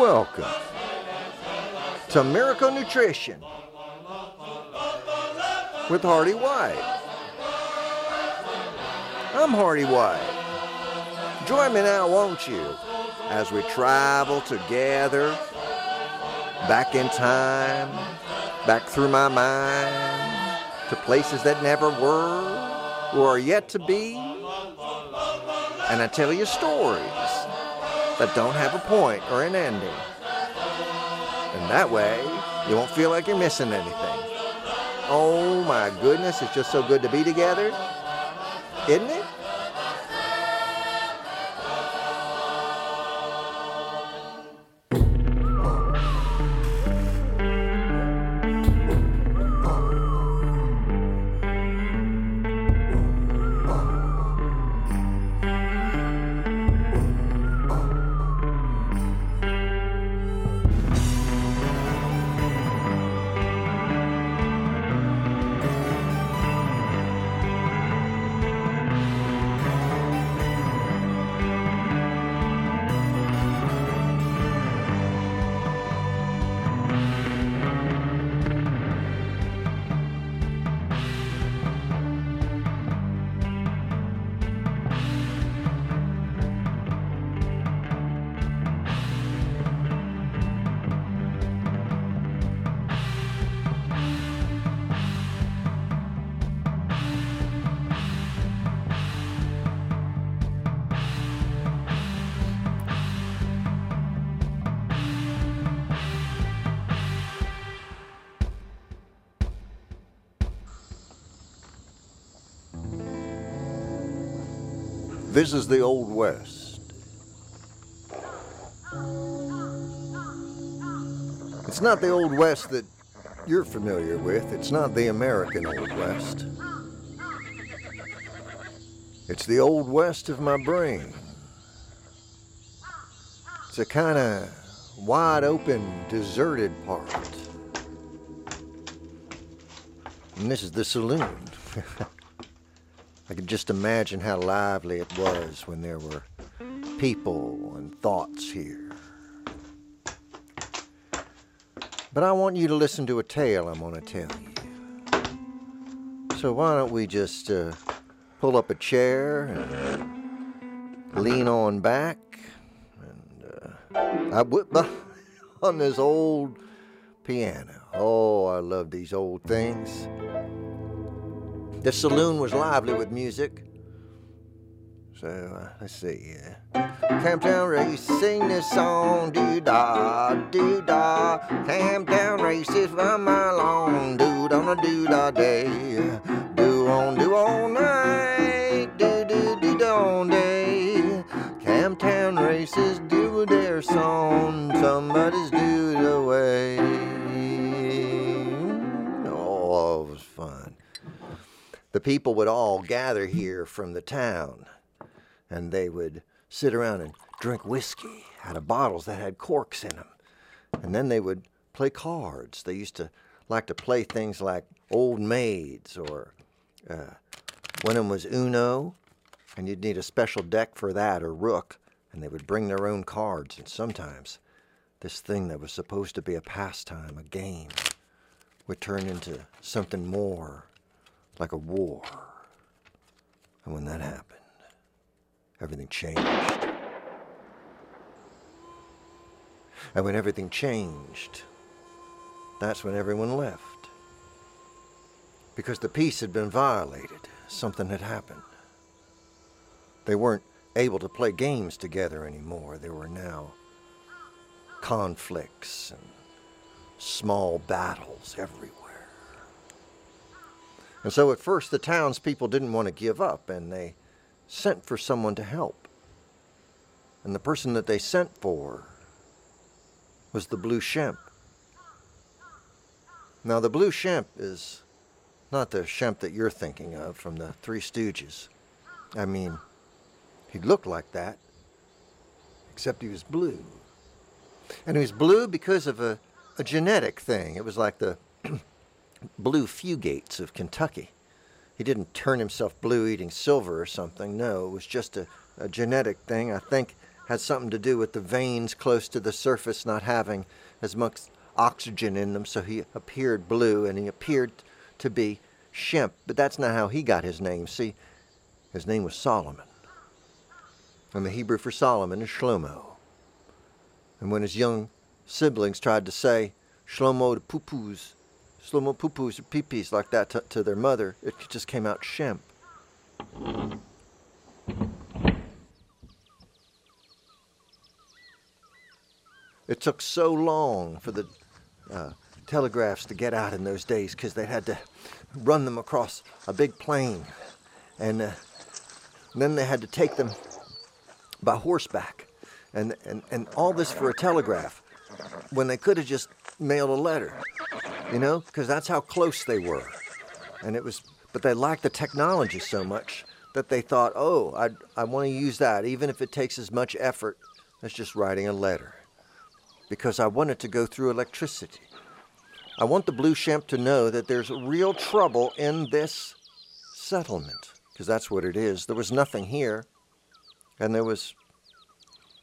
Welcome to Miracle Nutrition with Hearty White. I'm Hearty White. Join me now, won't you, as we travel together back in time, back through my mind, to places that never were or are yet to be. And I tell you stories that don't have a point or an ending. And that way, you won't feel like you're missing anything. Oh my goodness, it's just so good to be together, isn't it? This is the Old West. It's not the Old West that you're familiar with. It's not the American Old West. It's the Old West of my brain. It's a kind of wide open, deserted part. And this is the saloon. I could just imagine how lively it was when there were people and thoughts here. But I want you to listen to a tale I'm going to tell you. So why don't we just uh, pull up a chair and lean on back and uh, I whip on this old piano. Oh, I love these old things. The saloon was lively with music. So uh, let's see. Uh, Camptown race, sing this song, doo da, doo da. Camptown races run my long, do on a doo da day, do on do all night, do do do do day. Camptown races do their song, somebody's do the way. The people would all gather here from the town and they would sit around and drink whiskey out of bottles that had corks in them. And then they would play cards. They used to like to play things like old maids or uh, one of them was Uno, and you'd need a special deck for that or Rook, and they would bring their own cards. And sometimes this thing that was supposed to be a pastime, a game, would turn into something more like a war. And when that happened, everything changed. And when everything changed, that's when everyone left. Because the peace had been violated, something had happened. They weren't able to play games together anymore. There were now conflicts and small battles everywhere. And so at first the townspeople didn't want to give up and they sent for someone to help. And the person that they sent for was the Blue Shemp. Now, the Blue Shemp is not the Shemp that you're thinking of from the Three Stooges. I mean, he looked like that, except he was blue. And he was blue because of a, a genetic thing. It was like the blue Fugates of Kentucky. He didn't turn himself blue eating silver or something. No, it was just a, a genetic thing. I think had something to do with the veins close to the surface not having as much oxygen in them, so he appeared blue and he appeared to be Shemp. But that's not how he got his name. See, his name was Solomon. And the Hebrew for Solomon is Shlomo. And when his young siblings tried to say Shlomo to poo-poos, Shlomo poo-poos or pee-pees like that to, to their mother, it just came out Shemp. It took so long for the uh, telegraphs to get out in those days because they had to run them across a big plain. And uh, then they had to take them by horseback. And, and, and all this for a telegraph when they could have just mailed a letter, you know, because that's how close they were. And it was, but they lacked the technology so much that they thought, oh, I, I want to use that, even if it takes as much effort as just writing a letter because I want it to go through electricity. I want the Blue Shemp to know that there's real trouble in this settlement, because that's what it is. There was nothing here, and there was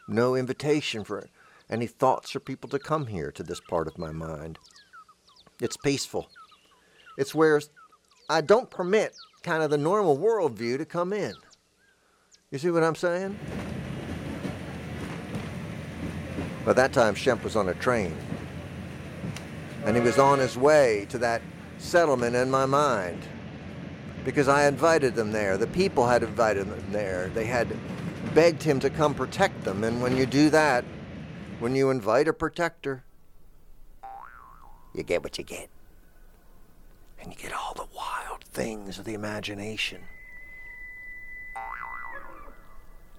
no invitation for any thoughts or people to come here to this part of my mind. It's peaceful. It's where I don't permit kind of the normal worldview to come in. You see what I'm saying? By that time, Shemp was on a train. And he was on his way to that settlement in my mind. Because I invited them there. The people had invited them there. They had begged him to come protect them. And when you do that, when you invite a protector, you get what you get. And you get all the wild things of the imagination.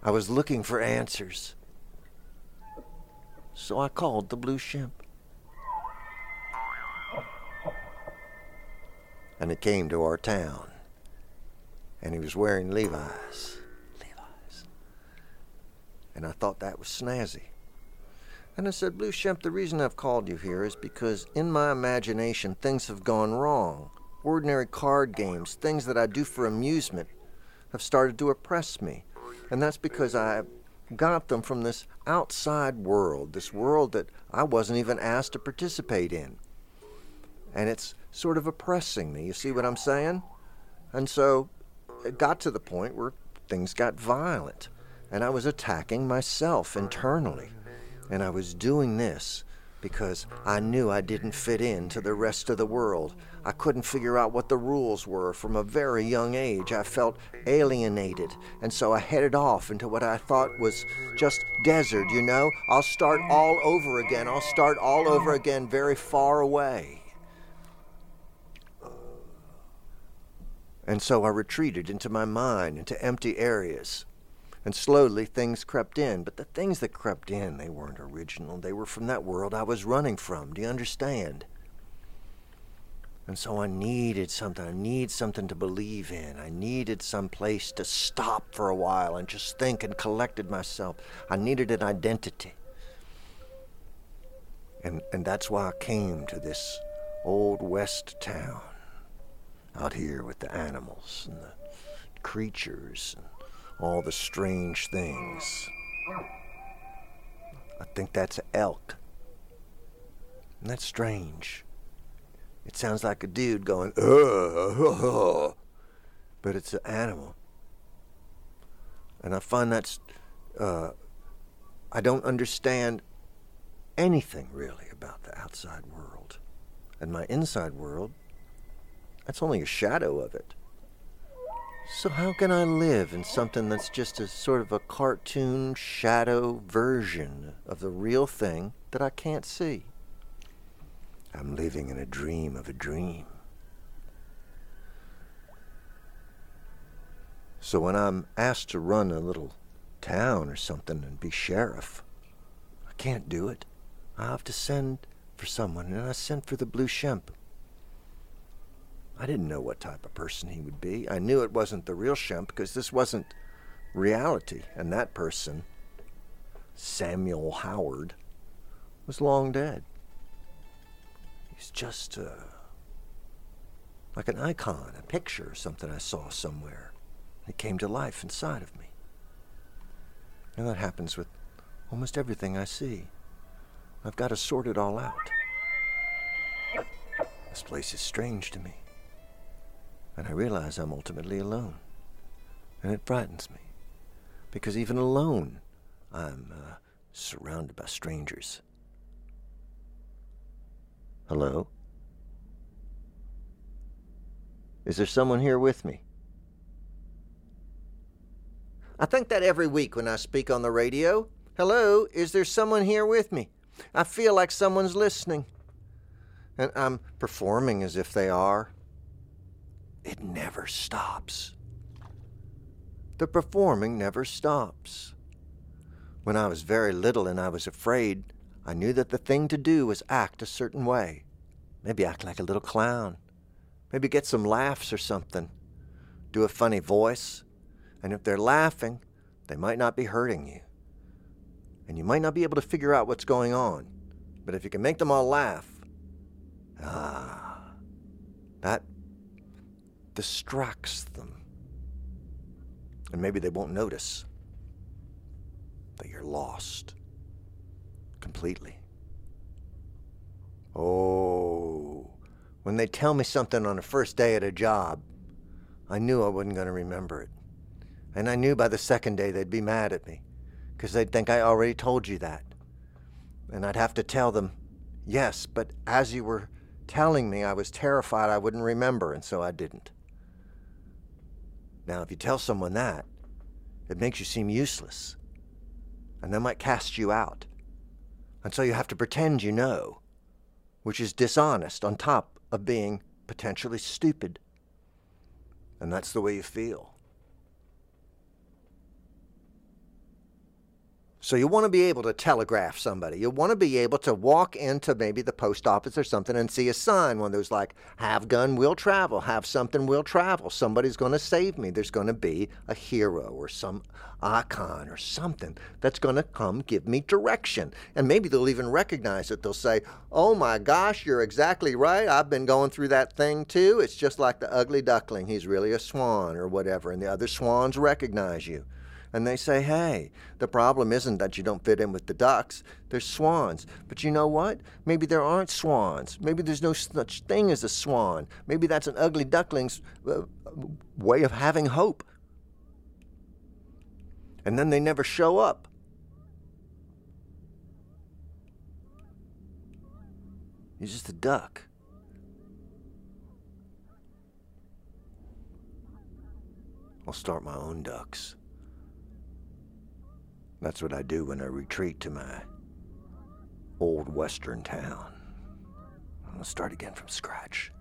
I was looking for answers. So I called the Blue Shemp. And it came to our town. And he was wearing Levi's. Levi's. And I thought that was snazzy. And I said, Blue Shemp, the reason I've called you here is because in my imagination things have gone wrong. Ordinary card games, things that I do for amusement, have started to oppress me. And that's because I got them from this outside world, this world that I wasn't even asked to participate in. And it's sort of oppressing me. You see what I'm saying? And so it got to the point where things got violent. And I was attacking myself internally. And I was doing this because I knew I didn't fit in to the rest of the world. I couldn't figure out what the rules were from a very young age. I felt alienated, and so I headed off into what I thought was just desert, you know? I'll start all over again. I'll start all over again very far away. And so I retreated into my mind, into empty areas. And slowly things crept in. But the things that crept in, they weren't original. They were from that world I was running from. Do you understand? And so I needed something. I need something to believe in. I needed some place to stop for a while and just think and collected myself. I needed an identity. And, and that's why I came to this old west town out here with the animals and the creatures and all the strange things. I think that's an elk. And that's strange. It sounds like a dude going, uh, but it's an animal. And I find that's, uh, I don't understand anything really about the outside world. And my inside world, that's only a shadow of it. So, how can I live in something that's just a sort of a cartoon shadow version of the real thing that I can't see? I'm living in a dream of a dream. So when I'm asked to run a little town or something and be sheriff, I can't do it. I have to send for someone, and I sent for the Blue Shemp. I didn't know what type of person he would be. I knew it wasn't the real Shemp because this wasn't reality, and that person, Samuel Howard, was long dead. He's just uh, like an icon, a picture, something I saw somewhere. It came to life inside of me. And that happens with almost everything I see. I've got to sort it all out. This place is strange to me. And I realize I'm ultimately alone. And it frightens me. Because even alone, I'm uh, surrounded by strangers. Hello? Is there someone here with me? I think that every week when I speak on the radio. Hello, is there someone here with me? I feel like someone's listening. And I'm performing as if they are. It never stops. The performing never stops. When I was very little and I was afraid, I knew that the thing to do was act a certain way. Maybe act like a little clown. Maybe get some laughs or something. Do a funny voice. And if they're laughing, they might not be hurting you. And you might not be able to figure out what's going on. But if you can make them all laugh, ah, that distracts them. And maybe they won't notice that you're lost completely. Oh, when they tell me something on the first day at a job, I knew I wasn't going to remember it. And I knew by the second day they'd be mad at me because they'd think I already told you that. And I'd have to tell them, yes, but as you were telling me, I was terrified I wouldn't remember, and so I didn't. Now, if you tell someone that, it makes you seem useless, and they might cast you out. And so you have to pretend you know, which is dishonest on top of being potentially stupid. And that's the way you feel. So you want to be able to telegraph somebody. You want to be able to walk into maybe the post office or something and see a sign, one of those like, have gun will travel, have something will travel. Somebody's going to save me. There's going to be a hero or some icon or something that's going to come give me direction. And maybe they'll even recognize it. They'll say, oh my gosh, you're exactly right. I've been going through that thing too. It's just like the ugly duckling. He's really a swan or whatever. And the other swans recognize you and they say, hey, the problem isn't that you don't fit in with the ducks, there's swans. But you know what? Maybe there aren't swans. Maybe there's no such thing as a swan. Maybe that's an ugly duckling's uh, way of having hope. And then they never show up. He's just a duck. I'll start my own ducks. That's what I do when I retreat to my old western town. I'm gonna start again from scratch.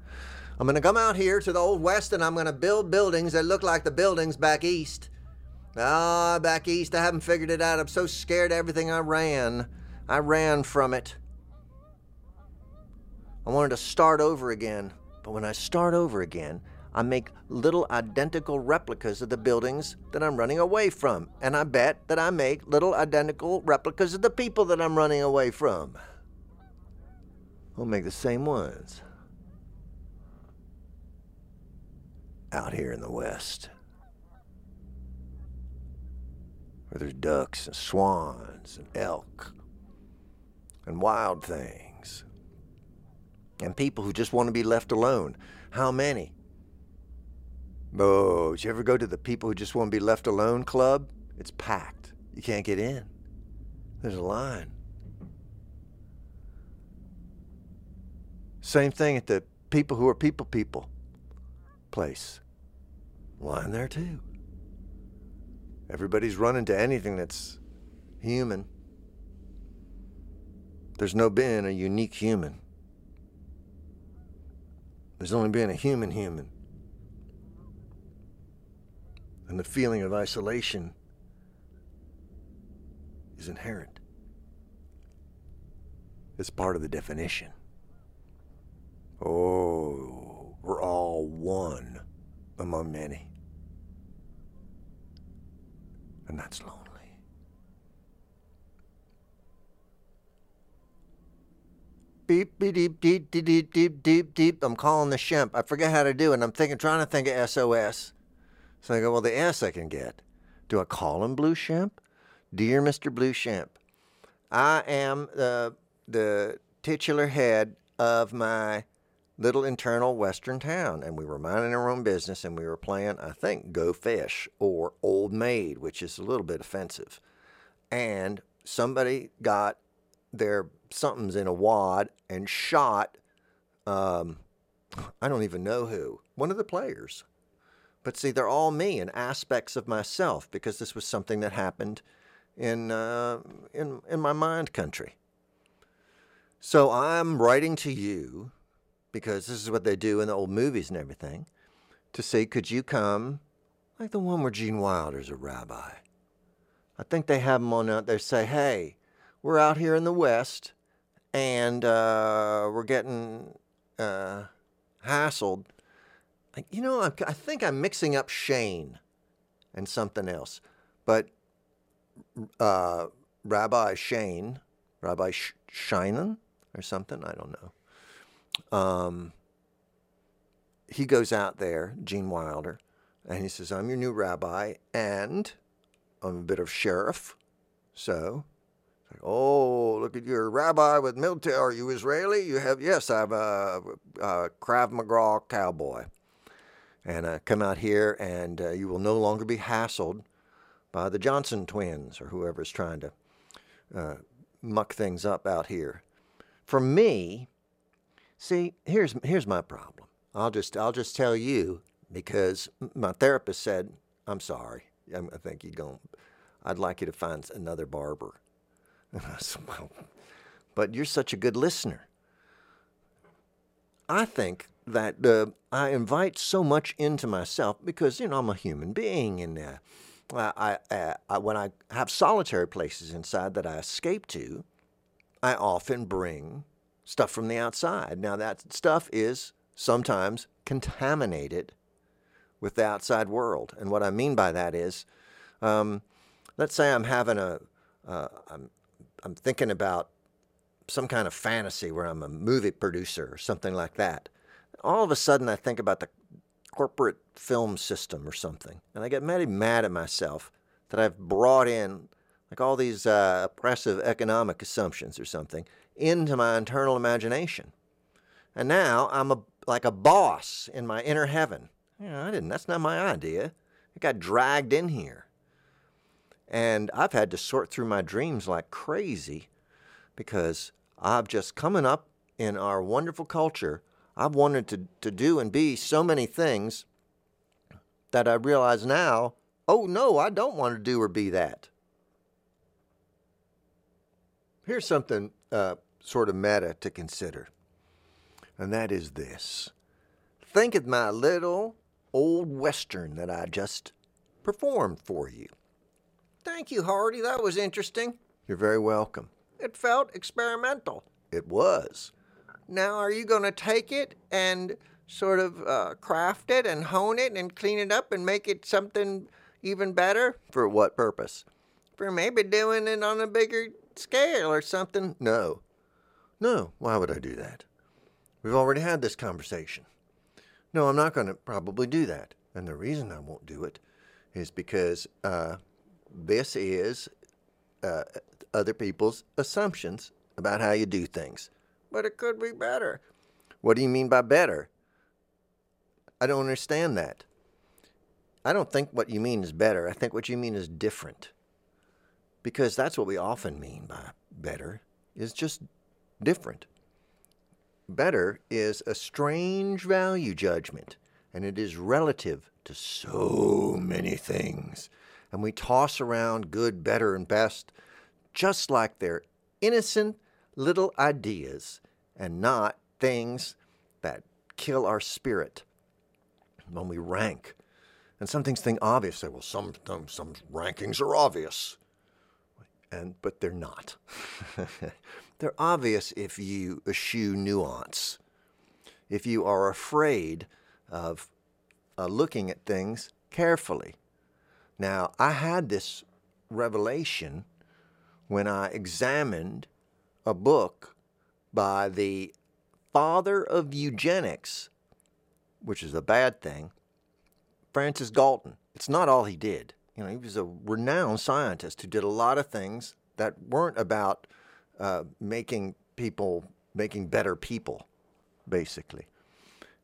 I'm gonna come out here to the old west and I'm gonna build buildings that look like the buildings back east. Ah, back east, I haven't figured it out. I'm so scared of everything I ran. I ran from it. I wanted to start over again. But when I start over again, I make little identical replicas of the buildings that I'm running away from. And I bet that I make little identical replicas of the people that I'm running away from. I'll make the same ones. Out here in the West. Where there's ducks and swans and elk and wild things. And people who just want to be left alone. How many? Oh, did you ever go to the people who just want to be left alone club? It's packed. You can't get in. There's a line. Same thing at the people who are people people place. Line there too. Everybody's running to anything that's human. There's no been a unique human. There's only been a human human and the feeling of isolation is inherent. It's part of the definition. Oh, we're all one among many. And that's lonely. Beep, beep, deep, deep, deep, deep, deep, deep. I'm calling the Shemp. I forget how to do it. And I'm thinking, trying to think of SOS. So I go, well, the S I can get. Do I call him Blue Shemp? Dear Mr. Blue Shemp, I am the the titular head of my little internal western town, and we were minding our own business, and we were playing, I think, Go Fish or Old Maid, which is a little bit offensive. And somebody got their somethings in a wad and shot. Um, I don't even know who. One of the players. But see, they're all me and aspects of myself because this was something that happened in uh, in in my mind country. So I'm writing to you because this is what they do in the old movies and everything to say, could you come, like the one where Gene Wilder's a rabbi. I think they have them on out there. Say, hey, we're out here in the West, and uh, we're getting uh, hassled. You know, I, I think I'm mixing up Shane and something else, but uh, Rabbi Shane, Rabbi Sh- or something. I don't know. Um, he goes out there, Gene Wilder, and he says, I'm your new rabbi, and I'm a bit of sheriff. So, like, oh, look at your rabbi with military. Are you Israeli? You have, yes, I'm a, a Krav Maga cowboy. And I come out here, and uh, you will no longer be hassled by the Johnson twins or whoever's trying to uh, muck things up out here. For me, see, here's here's my problem. I'll just I'll just tell you because my therapist said, "I'm sorry. I think you're going. I'd like you to find another barber." i said, well, but you're such a good listener. I think that uh, I invite so much into myself because you know I'm a human being, and uh, I, I, I, when I have solitary places inside that I escape to, I often bring stuff from the outside. Now, that stuff is sometimes contaminated with the outside world. And what I mean by that is, um, let's say I'm having a, uh, I'm, I'm thinking about some kind of fantasy where I'm a movie producer or something like that. All of a sudden, I think about the corporate film system or something, and I get very mad at myself that I've brought in like all these uh, oppressive economic assumptions or something into my internal imagination. And now I'm a, like a boss in my inner heaven. You know, I didn't, that's not my idea. It got dragged in here. And I've had to sort through my dreams like crazy because I've just coming up in our wonderful culture, I've wanted to, to do and be so many things that I realize now, oh no, I don't want to do or be that. Here's something uh, sort of meta to consider, and that is this. Think of my little old Western that I just performed for you. Thank you, Hearty. That was interesting. You're very welcome. It felt experimental. It was. Now, are you going to take it and sort of uh, craft it and hone it and clean it up and make it something even better? For what purpose? For maybe doing it on a bigger scale or something. No. No, why would I do that? We've already had this conversation. No, I'm not going to probably do that. And the reason I won't do it is because uh, this is uh, other people's assumptions about how you do things. But it could be better. What do you mean by better? I don't understand that. I don't think what you mean is better. I think what you mean is different because that's what we often mean by better is just different. Better is a strange value judgment, and it is relative to so many things. And we toss around good, better, and best just like they're innocent little ideas and not things that kill our spirit when we rank. And some things think obvious. Say, well, some, some, some rankings are obvious and but they're not. they're obvious if you eschew nuance. If you are afraid of uh, looking at things carefully. Now, I had this revelation when I examined a book by the father of eugenics, which is a bad thing, Francis Galton. It's not all he did. You know, he was a renowned scientist who did a lot of things that weren't about uh, making people making better people, basically.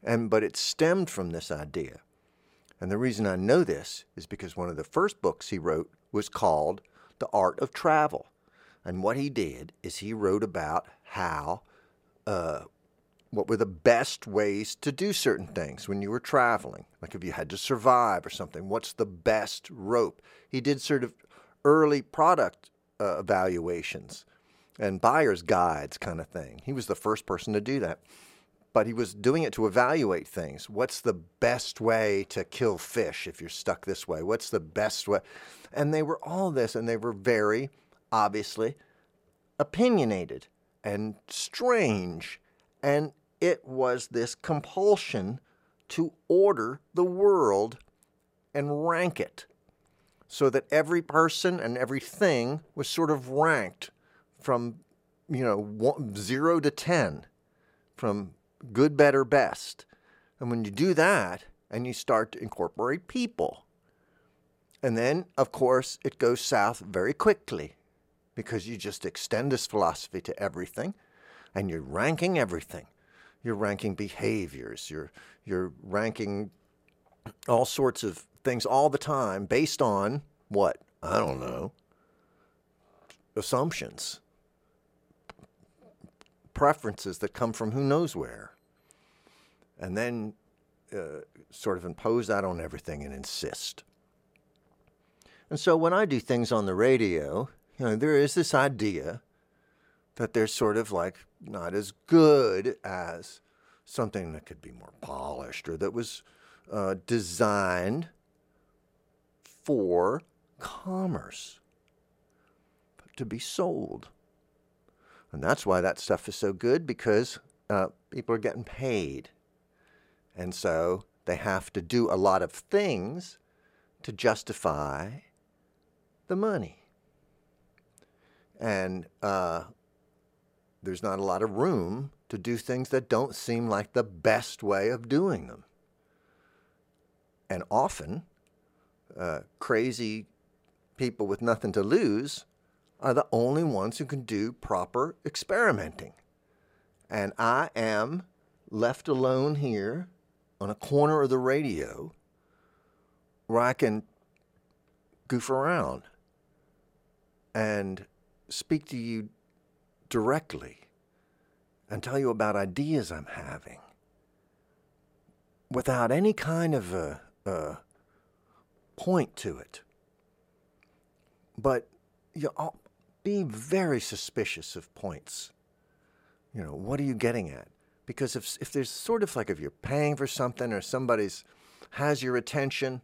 And but it stemmed from this idea. And the reason I know this is because one of the first books he wrote was called The Art of Travel. And what he did is he wrote about how uh, what were the best ways to do certain things when you were traveling. Like if you had to survive or something, what's the best rope? He did sort of early product uh, evaluations and buyer's guides kind of thing. He was the first person to do that. But he was doing it to evaluate things. What's the best way to kill fish if you're stuck this way? What's the best way? And they were all this, and they were very obviously opinionated and strange. And it was this compulsion to order the world and rank it so that every person and everything was sort of ranked from you know one, 0 to 10 from good better best and when you do that and you start to incorporate people and then of course it goes south very quickly because you just extend this philosophy to everything and you're ranking everything you're ranking behaviors, you're, you're ranking all sorts of things all the time based on what? I don't know. Assumptions, preferences that come from who knows where. And then uh, sort of impose that on everything and insist. And so when I do things on the radio, you know, there is this idea that they're sort of like not as good as something that could be more polished or that was uh, designed for commerce to be sold. And that's why that stuff is so good because uh, people are getting paid. And so they have to do a lot of things to justify the money. And uh, there's not a lot of room to do things that don't seem like the best way of doing them. And often, uh, crazy people with nothing to lose are the only ones who can do proper experimenting. And I am left alone here on a corner of the radio where I can goof around and speak to you directly and tell you about ideas I'm having without any kind of a, a point to it. But you know, be very suspicious of points. You know, what are you getting at? Because if, if there's sort of like if you're paying for something or somebody's has your attention,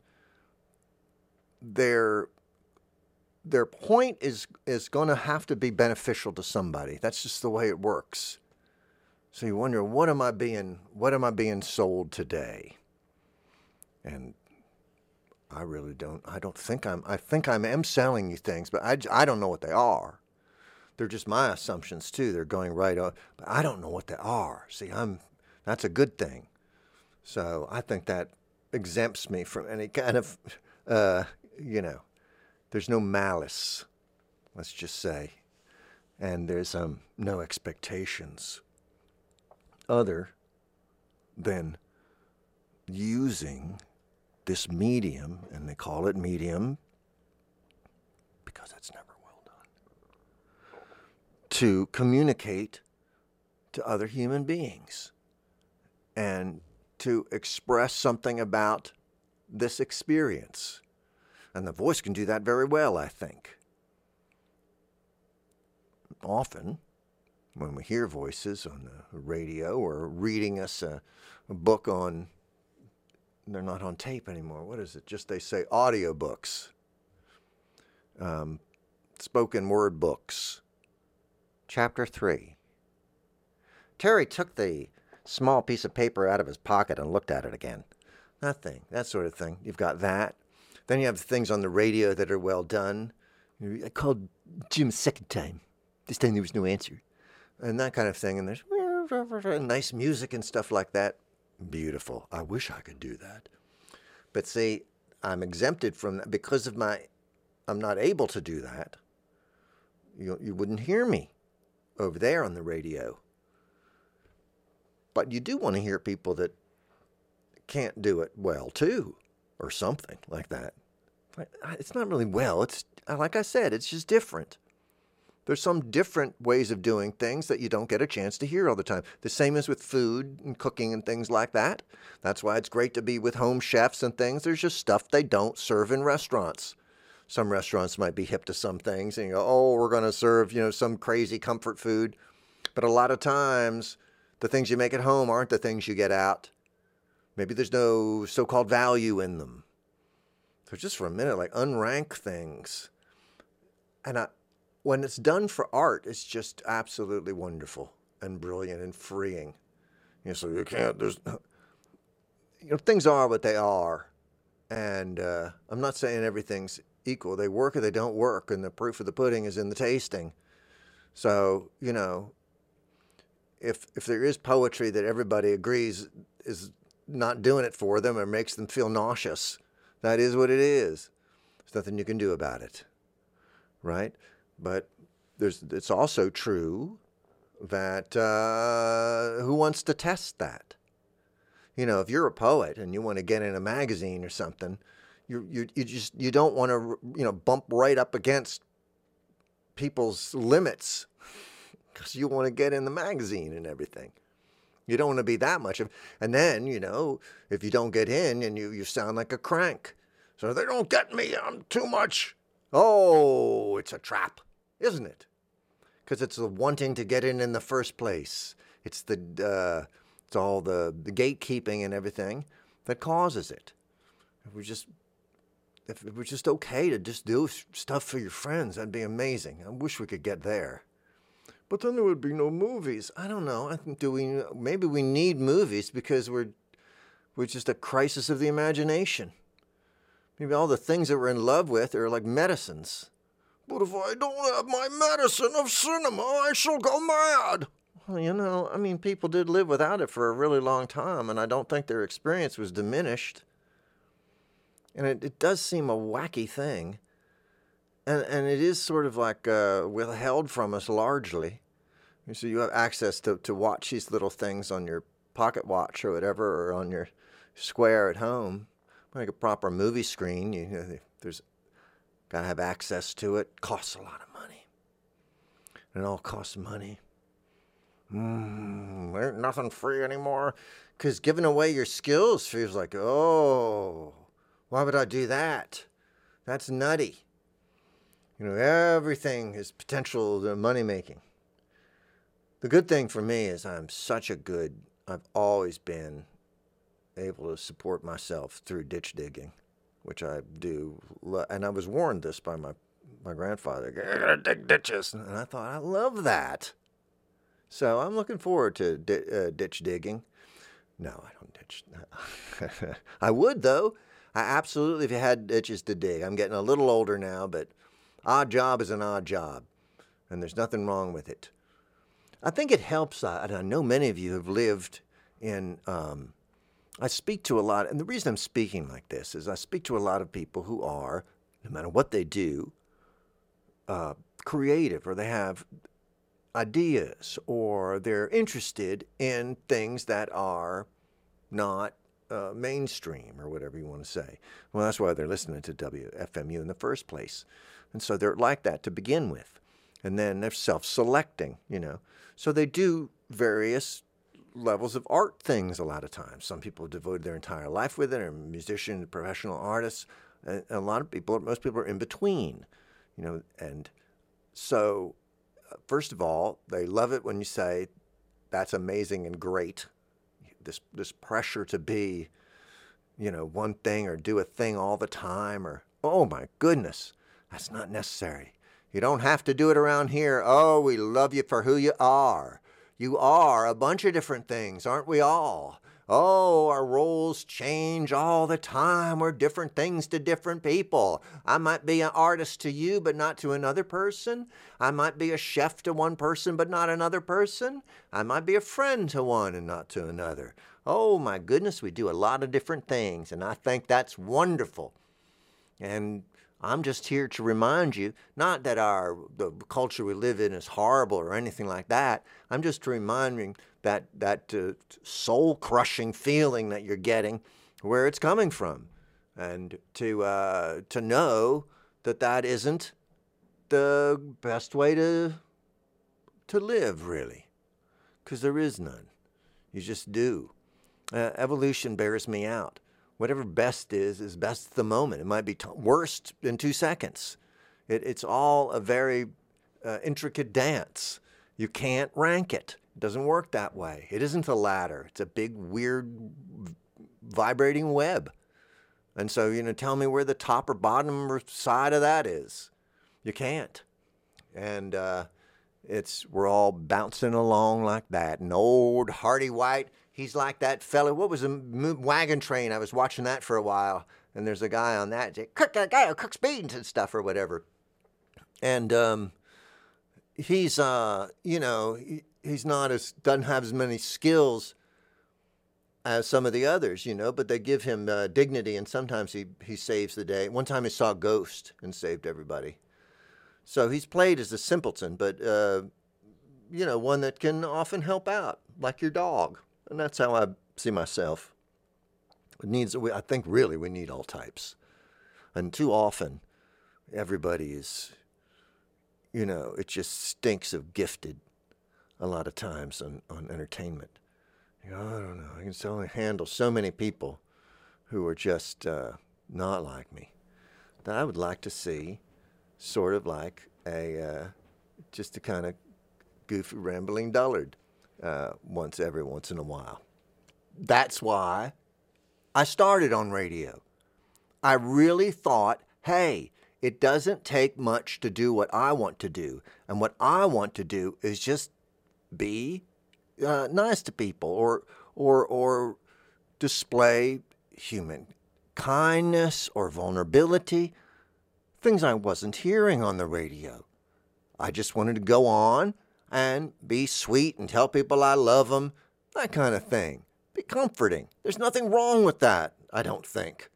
they're their point is is going to have to be beneficial to somebody. That's just the way it works. So you wonder, what am I being what am I being sold today? And I really don't. I don't think I'm. I think I am selling you things, but I, I don't know what they are. They're just my assumptions too. They're going right up, but I don't know what they are. See, I'm. That's a good thing. So I think that exempts me from any kind of, uh, you know, there's no malice, let's just say, and there's um, no expectations other than using this medium, and they call it medium because it's never well done, to communicate to other human beings and to express something about this experience and the voice can do that very well, I think. Often, when we hear voices on the radio or reading us a, a book on, they're not on tape anymore. What is it? Just they say audiobooks, um, spoken word books. Chapter 3. Terry took the small piece of paper out of his pocket and looked at it again. Nothing, that sort of thing. You've got that. Then you have things on the radio that are well done. I called Jim a second time. This time there was no answer. And that kind of thing. And there's nice music and stuff like that. Beautiful. I wish I could do that. But see, I'm exempted from that because of my, I'm not able to do that. you, you wouldn't hear me over there on the radio. But you do want to hear people that can't do it well too, or something like that. Uh, it's not really well. It's uh, like I said, it's just different. There's some different ways of doing things that you don't get a chance to hear all the time. The same as with food and cooking and things like that. That's why it's great to be with home chefs and things. There's just stuff they don't serve in restaurants. Some restaurants might be hip to some things and you go, oh, we're going to serve, you know, some crazy comfort food. But a lot of times, the things you make at home aren't the things you get out. Maybe there's no so called value in them. So just for a minute, like unrank things. And I, when it's done for art, it's just absolutely wonderful and brilliant and freeing. You know, so you can't. There's, you know, things are what they are, and uh, I'm not saying everything's equal. They work or they don't work, and the proof of the pudding is in the tasting. So you know, if if there is poetry that everybody agrees is not doing it for them or makes them feel nauseous, that is what it is. There's nothing you can do about it, right? But there's, it's also true that uh, who wants to test that? You know, if you're a poet and you want to get in a magazine or something, you you you just you don't want to you know bump right up against people's limits because you want to get in the magazine and everything. You don't want to be that much of, and then you know if you don't get in and you you sound like a crank, so they don't get me. I'm too much. Oh, it's a trap isn't it? Because it's the wanting to get in in the first place. It's the uh, it's all the, the gatekeeping and everything that causes it. If we just if it was just okay to just do stuff for your friends, that'd be amazing. I wish we could get there. But then there would be no movies. I don't know. I think do we maybe we need movies because we're we're just a crisis of the imagination. Maybe all the things that we're in love with are like medicines. But if I don't have my medicine of cinema, I shall go mad. Well, you know, I mean, people did live without it for a really long time, and I don't think their experience was diminished. And it, it does seem a wacky thing. And, and it is sort of like uh, withheld from us largely. So you have access to, to watch these little things on your pocket watch or whatever, or on your square at home. Like a proper movie screen, you, know, there's Got to have access to it. Costs a lot of money. And it all costs money. Mm, there ain't nothing free anymore. Because giving away your skills feels like, oh, why would I do that? That's nutty. You know, everything is potential money making. The good thing for me is I'm such a good, I've always been able to support myself through ditch digging which I do. And I was warned this by my, my grandfather. Going to dig ditches. And I thought, I love that. So I'm looking forward to di- uh, ditch digging. No, I don't ditch. I would, though. I absolutely, if you had ditches to dig. I'm getting a little older now, but odd job is an odd job. And there's nothing wrong with it. I think it helps. I, I know many of you have lived in um, I speak to a lot, and the reason I'm speaking like this is I speak to a lot of people who are, no matter what they do, uh, creative or they have ideas or they're interested in things that are not uh, mainstream or whatever you want to say. Well, that's why they're listening to WFMU in the first place. And so they're like that to begin with. And then they're self selecting, you know. So they do various levels of art things a lot of times. Some people have devoted their entire life with it, are musicians, professional artists. And a lot of people, most people are in between, you know. And so, uh, first of all, they love it when you say, "That's amazing and great." This this pressure to be, you know, one thing or do a thing all the time, or oh my goodness, that's not necessary. You don't have to do it around here. Oh, we love you for who you are. You are a bunch of different things, aren't we all? Oh, our roles change all the time. We're different things to different people. I might be an artist to you, but not to another person. I might be a chef to one person, but not another person. I might be a friend to one and not to another. Oh, my goodness, we do a lot of different things, and I think that's wonderful. And I'm just here to remind you, not that our the culture we live in is horrible or anything like that. I'm just reminding that that uh, soul crushing feeling that you're getting, where it's coming from, and to uh, to know that that isn't the best way to to live, really, because there is none. You just do. Uh, evolution bears me out. Whatever best is, is best at the moment. It might be t- worst in two seconds. It, it's all a very uh, intricate dance. You can't rank it. It doesn't work that way. It isn't a ladder. It's a big, weird, vibrating web. And so, you know, tell me where the top or bottom or side of that is. You can't. And uh, it's we're all bouncing along like that. And old Hearty White, he's like that fella. What was the wagon train? I was watching that for a while, and there's a guy on that. Cook a guy who cooks beans and stuff or whatever. And um, he's uh, you know, he, he's not as doesn't have as many skills as some of the others, you know, but they give him uh, dignity, and sometimes he he saves the day. One time he saw a ghost and saved everybody. So he's played as a simpleton, but uh, you know, one that can often help out, like your dog, and that's how I see myself. It needs, I think, really, we need all types, and too often, everybody is, you know, it just stinks of gifted. A lot of times on on entertainment, you know, I don't know. I can only handle so many people who are just uh, not like me that I would like to see sort of like a uh, just a kind of goofy, rambling dullard uh, once every once in a while. That's why I started on radio. I really thought, hey, it doesn't take much to do what I want to do. And what I want to do is just be uh, nice to people or, or, or display human kindness or vulnerability things I wasn't hearing on the radio. I just wanted to go on and be sweet and tell people I love them, that kind of thing. Be comforting. There's nothing wrong with that, I don't think.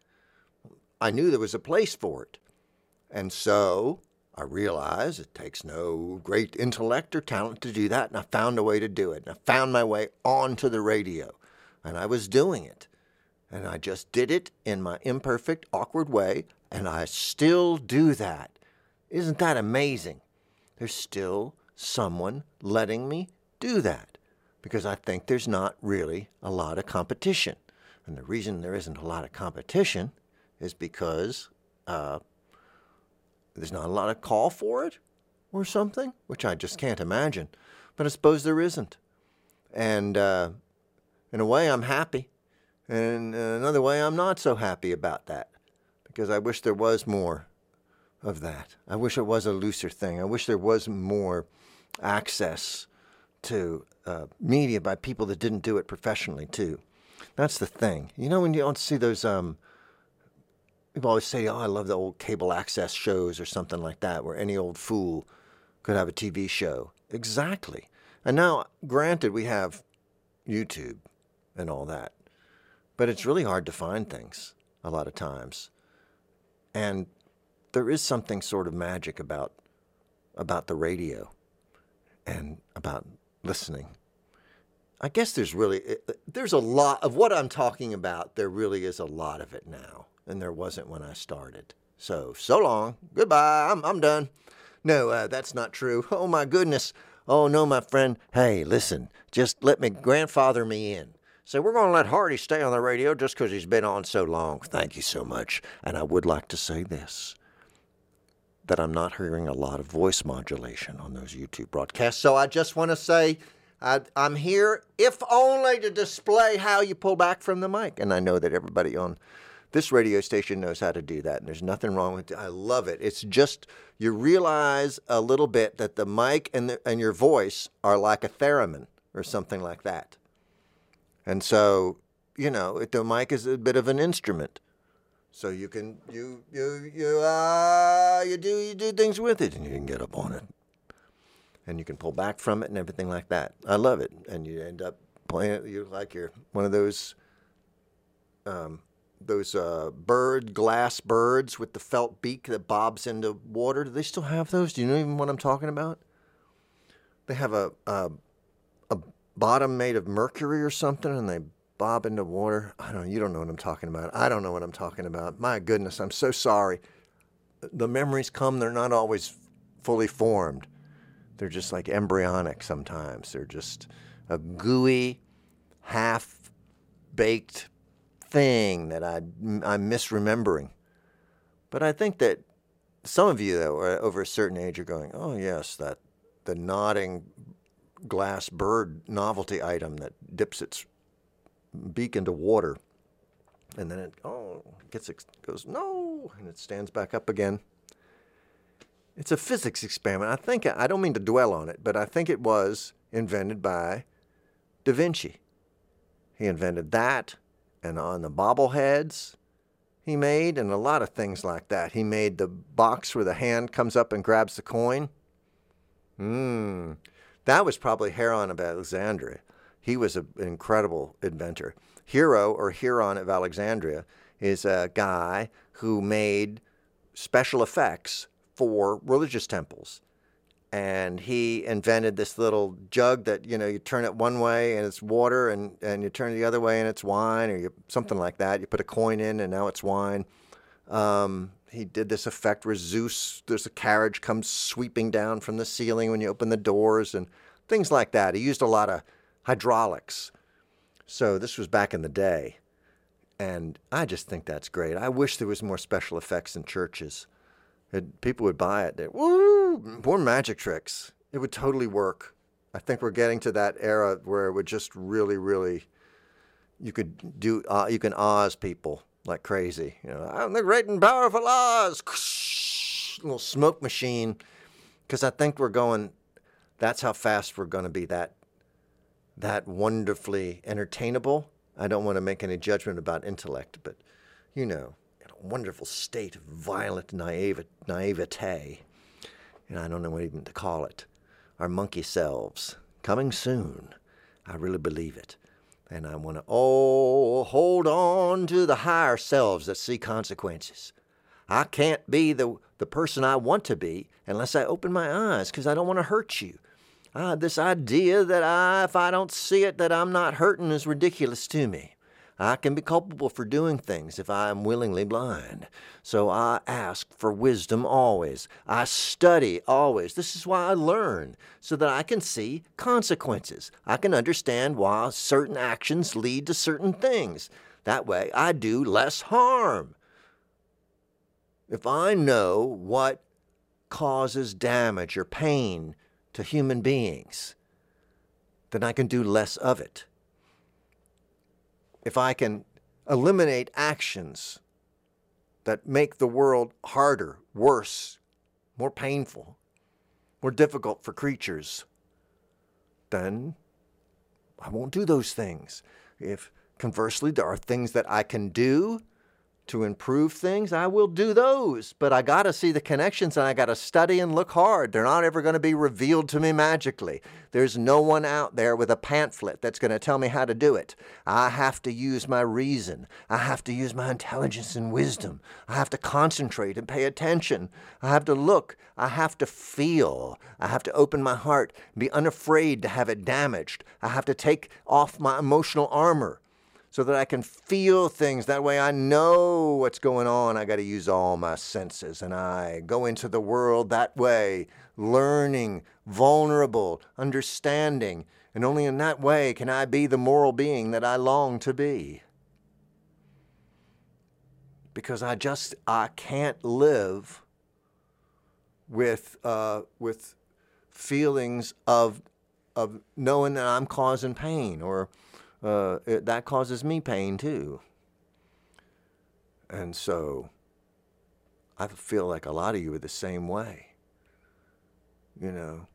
I knew there was a place for it. And so I realized it takes no great intellect or talent to do that, and I found a way to do it. And I found my way onto the radio, and I was doing it. And I just did it in my imperfect, awkward way, and I still do that. Isn't that amazing? There's still someone letting me do that because I think there's not really a lot of competition. And the reason there isn't a lot of competition is because uh, there's not a lot of call for it or something, which I just can't imagine. But I suppose there isn't. And uh, in a way, I'm happy. And in another way, I'm not so happy about that because I wish there was more of that. I wish it was a looser thing. I wish there was more access to uh, media by people that didn't do it professionally too. That's the thing. You know, when you don't see those, um, people always say, "Oh, I love the old cable access shows" or something like that, where any old fool could have a TV show. Exactly. And now, granted, we have YouTube and all that, but it's really hard to find things a lot of times. And there is something sort of magic about about the radio and about listening. I guess there's really there's a lot of what I'm talking about. There really is a lot of it now, and there wasn't when I started. So so long, goodbye. I'm I'm done. No, uh, that's not true. Oh my goodness. Oh no, my friend. Hey, listen. Just let me grandfather me in. So we're going to let Hearty stay on the radio just because he's been on so long. Thank you so much. And I would like to say this that I'm not hearing a lot of voice modulation on those YouTube broadcasts. So I just want to say I, am here, if only to display how you pull back from the mic. And I know that everybody on this radio station knows how to do that. And there's nothing wrong with it. I love it. It's just you realize a little bit that the mic and, the, and your voice are like a theremin or something like that. And so, you know, the mic is a bit of an instrument. So you can you you you uh you do you do things with it and you can get up on it. And you can pull back from it and everything like that. I love it. And you end up playing it you like you're one of those um, those uh, bird glass birds with the felt beak that bobs into water. Do they still have those? Do you know even what I'm talking about? They have a a, a bottom made of mercury or something, and they bob into water. I don't. You don't know what I'm talking about. I don't know what I'm talking about. My goodness, I'm so sorry. The memories come. They're not always fully formed. They're just like embryonic sometimes. They're just a gooey, half baked thing that I, I'm misremembering. But I think that some of you, though, are over a certain age are going, oh, yes, that the nodding glass bird novelty item that dips its beak into water. And then it, oh, gets, goes, no, and it stands back up again. It's a physics experiment. I think, I don't mean to dwell on it, but I think it was invented by Da Vinci. He invented that and on the bobbleheads he made and a lot of things like that. He made the box where the hand comes up and grabs the coin. Hmm. That was probably Heron of Alexandria. He was an incredible inventor. Hero or Huron of Alexandria is a guy who made special effects for religious temples. And he invented this little jug that you know you turn it one way and it's water and, and you turn it the other way and it's wine or you, something like that. You put a coin in and now it's wine. Um, he did this effect where zeus there's a carriage comes sweeping down from the ceiling when you open the doors and things like that. He used a lot of hydraulics so this was back in the day and i just think that's great i wish there was more special effects in churches it, people would buy it. They, Woo! More magic tricks. It would totally work. I think we're getting to that era where it would just really, really, you could do, uh, you can Oz people like crazy. You know, I'm the great and powerful Oz. Little smoke machine. Because I think we're going, that's how fast we're going to be that, that wonderfully entertainable. I don't want to make any judgment about intellect, but you know in a wonderful state of violent naive, naivete. And I don't know what even to call it. Our monkey selves coming soon. I really believe it. And I want to, oh, hold on to the higher selves that see consequences. I can't be the, the person I want to be unless I open my eyes because I don't want to hurt you. Uh, this idea that I, if I don't see it, that I'm not hurting is ridiculous to me. I can be culpable for doing things if I am willingly blind. So I ask for wisdom always. I study always. This is why I learn, so that I can see consequences. I can understand why certain actions lead to certain things. That way I do less harm. If I know what causes damage or pain to human beings, then I can do less of it if I can eliminate actions that make the world harder, worse, more painful, more difficult for creatures, then I won't do those things. If conversely, there are things that I can do to improve things, I will do those. But I got to see the connections and I got to study and look hard. They're not ever going to be revealed to me magically. There's no one out there with a pamphlet that's going to tell me how to do it. I have to use my reason. I have to use my intelligence and wisdom. I have to concentrate and pay attention. I have to look. I have to feel. I have to open my heart, be unafraid to have it damaged. I have to take off my emotional armor so that I can feel things. That way I know what's going on. I got to use all my senses and I go into the world that way, learning, vulnerable, understanding. And only in that way can I be the moral being that I long to be. Because I just, I can't live with, uh, with feelings of, of knowing that I'm causing pain or uh, it, that causes me pain too. And so I feel like a lot of you are the same way. You know,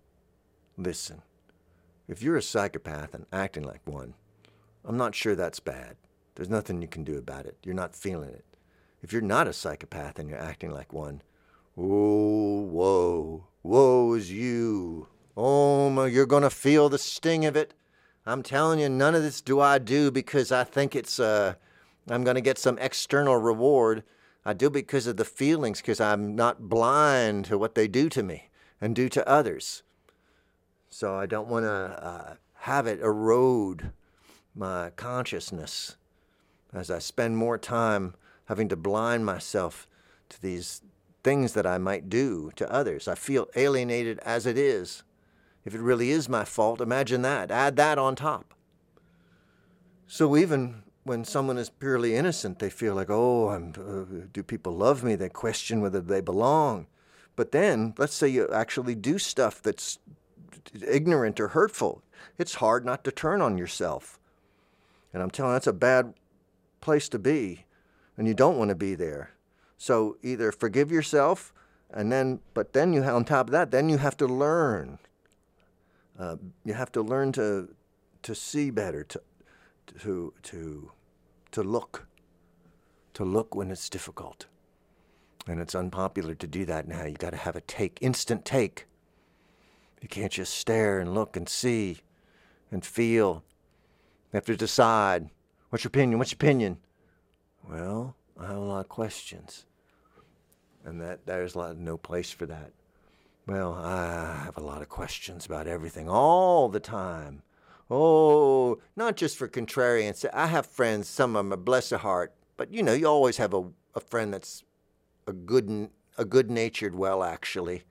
listen, if you're a psychopath and acting like one, I'm not sure that's bad. There's nothing you can do about it. You're not feeling it. If you're not a psychopath and you're acting like one, oh, whoa, woe is you. Oh, my, you're going to feel the sting of it I'm telling you, none of this do I do because I think it's uh, I'm going to get some external reward. I do because of the feelings, because I'm not blind to what they do to me and do to others. So I don't want to uh, have it erode my consciousness as I spend more time having to blind myself to these things that I might do to others. I feel alienated as it is. If it really is my fault, imagine that. Add that on top. So even when someone is purely innocent, they feel like, oh, uh, do people love me? They question whether they belong. But then, let's say you actually do stuff that's ignorant or hurtful. It's hard not to turn on yourself. And I'm telling you, that's a bad place to be, and you don't want to be there. So either forgive yourself, and then, but then you, on top of that, then you have to learn. Uh, you have to learn to, to see better, to, to, to, to look, to look when it's difficult. And it's unpopular to do that now. You got to have a take, instant take. You can't just stare and look and see and feel. You have to decide. What's your opinion? What's your opinion? Well, I have a lot of questions. And that there's a lot, of no place for that. Well, I have a lot of questions about everything all the time. Oh, not just for contrarians. I have friends, some of them are bless their heart, but you know, you always have a, a friend that's a good a good natured well actually,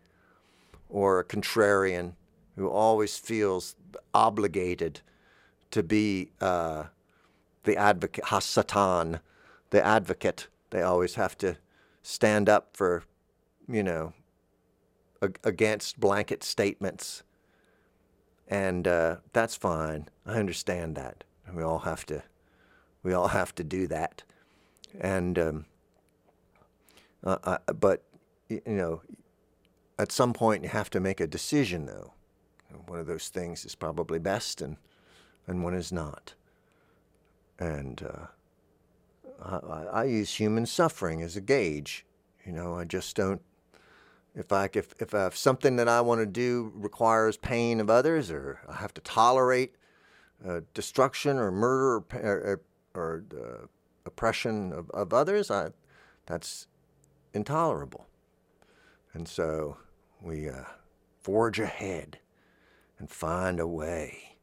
or a contrarian who always feels obligated to be uh, the advocate, Hasatan, the advocate. They always have to stand up for, you know, ag- against blanket statements. And uh, that's fine. I understand that. We all have to, we all have to do that. And, um, uh, uh, but you know, at some point you have to make a decision, though. One of those things is probably best, and and one is not. And uh, I, I, use human suffering as a gauge. You know, I just don't. If I if if, if something that I want to do requires pain of others, or I have to tolerate uh, destruction or murder or, or, or uh, oppression of, of others, I, that's intolerable. And so we uh, forge ahead and find a way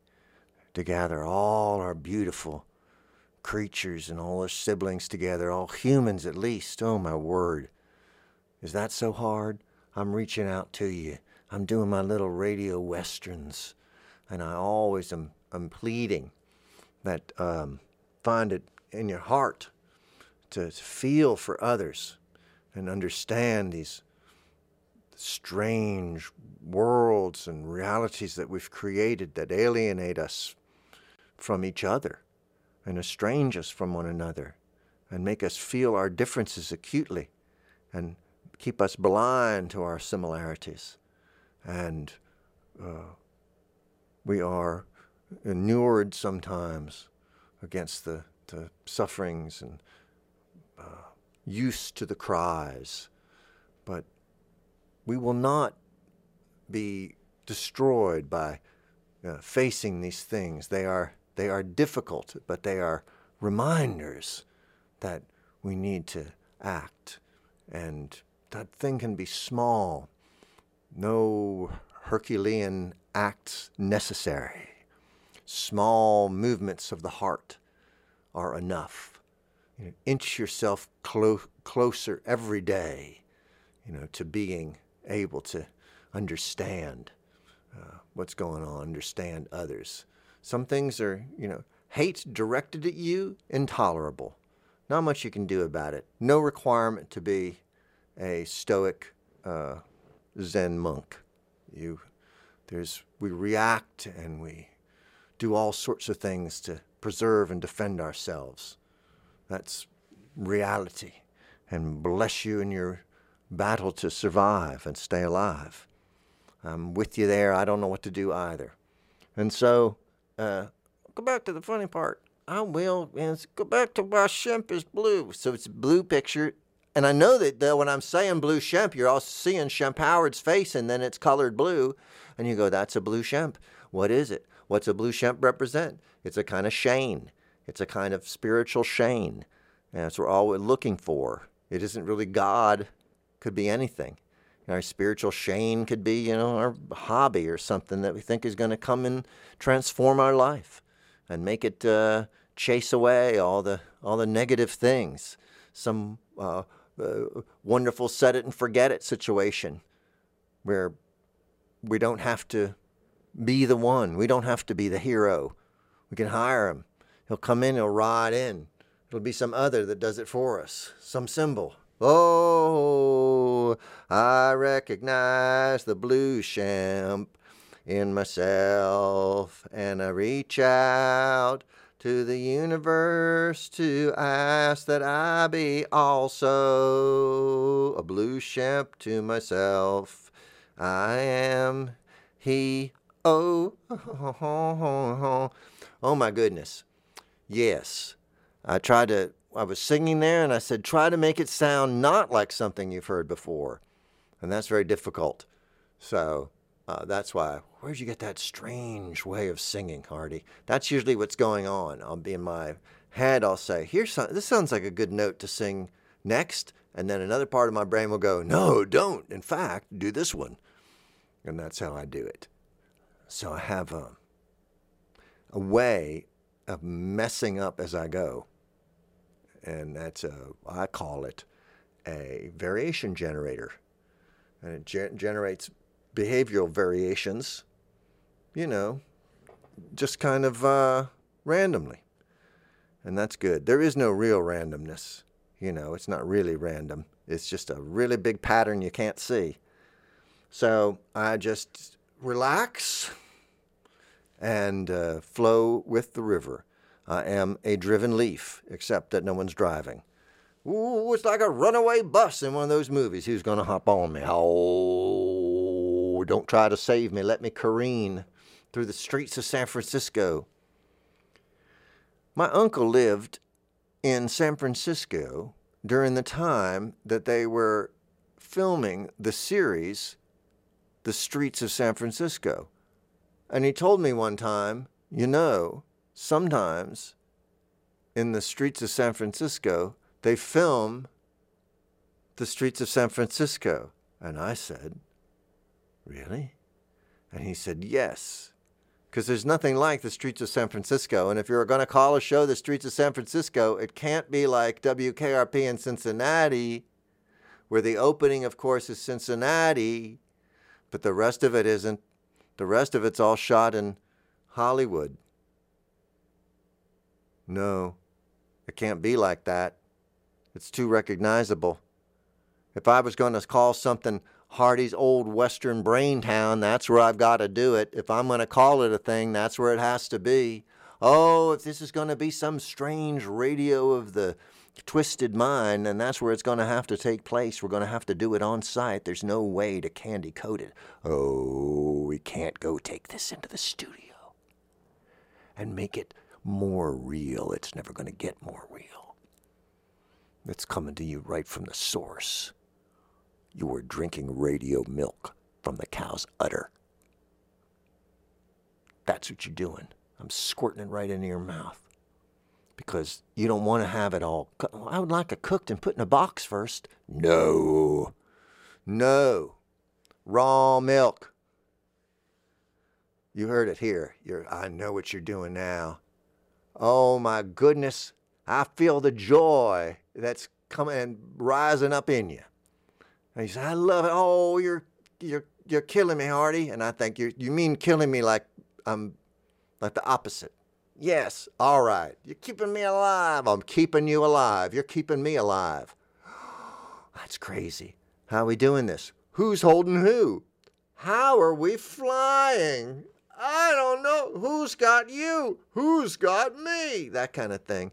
to gather all our beautiful creatures and all our siblings together, all humans at least. Oh, my word. Is that so hard? I'm reaching out to you. I'm doing my little radio westerns. And I always am, am pleading that um, find it in your heart to feel for others and understand these strange worlds and realities that we've created that alienate us from each other and estrange us from one another and make us feel our differences acutely and keep us blind to our similarities. And uh, we are inured sometimes against the, the sufferings and uh, used to the cries. But we will not be destroyed by uh, facing these things. They are, they are difficult, but they are reminders that we need to act. And that thing can be small, no Herculean acts necessary. Small movements of the heart are enough. You know, inch yourself clo- closer every day, you know, to being able to understand uh, what's going on, understand others. Some things are, you know, hate directed at you, intolerable. Not much you can do about it. No requirement to be a stoic uh, Zen monk. You, there's, we react and we do all sorts of things to preserve and defend ourselves. That's reality. And bless you in your battle to survive and stay alive. I'm with you there. I don't know what to do either. And so, uh, go back to the funny part. I will, and go back to why Shemp is blue. So it's a blue picture. And I know that, that when I'm saying blue Shemp, you're also seeing Shemp Howard's face and then it's colored blue. And you go, that's a blue Shemp. What is it? What's a blue Shemp represent? It's a kind of Shane. It's a kind of spiritual Shane. And that's what we're all looking for. It isn't really God. Could be anything. Our spiritual Shane could be, you know, our hobby or something that we think is going to come and transform our life and make it uh, chase away all the all the negative things. Some uh, wonderful set it and forget it situation where we don't have to be the one. We don't have to be the hero. We can hire him. He'll come in, he'll ride in. It'll be some other that does it for us, some symbol. Oh, I recognize the blue Shemp in myself, and I reach out to the universe to ask that I be also a blue Shemp to myself. I am he. Oh, oh my goodness. Yes, I tried to I was singing there and I said, try to make it sound not like something you've heard before. And that's very difficult. So uh, that's why, where'd you get that strange way of singing, Hearty? That's usually what's going on. I'll be in my head, I'll say, here's some, this sounds like a good note to sing next. And then another part of my brain will go, no, don't. In fact, do this one. And that's how I do it. So I have a, a way of messing up as I go and that's a I call it a variation generator, and it ge- generates behavioral variations. You know, just kind of uh, randomly, and that's good. There is no real randomness. You know, it's not really random. It's just a really big pattern you can't see. So I just relax and uh, flow with the river. I am a driven leaf, except that no one's driving. Ooh, it's like a runaway bus in one of those movies. Who's going to hop on me? Oh, don't try to save me. Let me careen through the streets of San Francisco. My uncle lived in San Francisco during the time that they were filming the series The Streets of San Francisco. And he told me one time, you know, sometimes in the streets of San Francisco, they film the streets of San Francisco. And I said, Really? And he said, Yes. Because there's nothing like the streets of San Francisco. And if you're going to call a show the streets of San Francisco, it can't be like WKRP in Cincinnati, where the opening, of course, is Cincinnati, but the rest of it isn't. The rest of it's all shot in Hollywood. No, it can't be like that. It's too recognizable. If I was going to call something Hearty's Old Western Brain Town, that's where I've got to do it. If I'm going to call it a thing, that's where it has to be. Oh, if this is going to be some strange radio of the twisted mind, then that's where it's going to have to take place. We're going to have to do it on site. There's no way to candy coat it. Oh, we can't go take this into the studio and make it more real. It's never going to get more real. It's coming to you right from the source. You are drinking radio milk from the cow's udder. That's what you're doing. I'm squirting it right into your mouth because you don't want to have it all. I would like it cooked and put in a box first. No, no, raw milk. You heard it here. You're, I know what you're doing now. Oh my goodness, I feel the joy that's coming and rising up in you. And he said, I love it. Oh, you're you're you're killing me, Hearty. And I think you you mean killing me like I'm like the opposite. Yes, all right. You're keeping me alive. I'm keeping you alive. You're keeping me alive. That's crazy. How are we doing this? Who's holding who? How are we flying? I don't know. Who's got you? Who's got me? That kind of thing.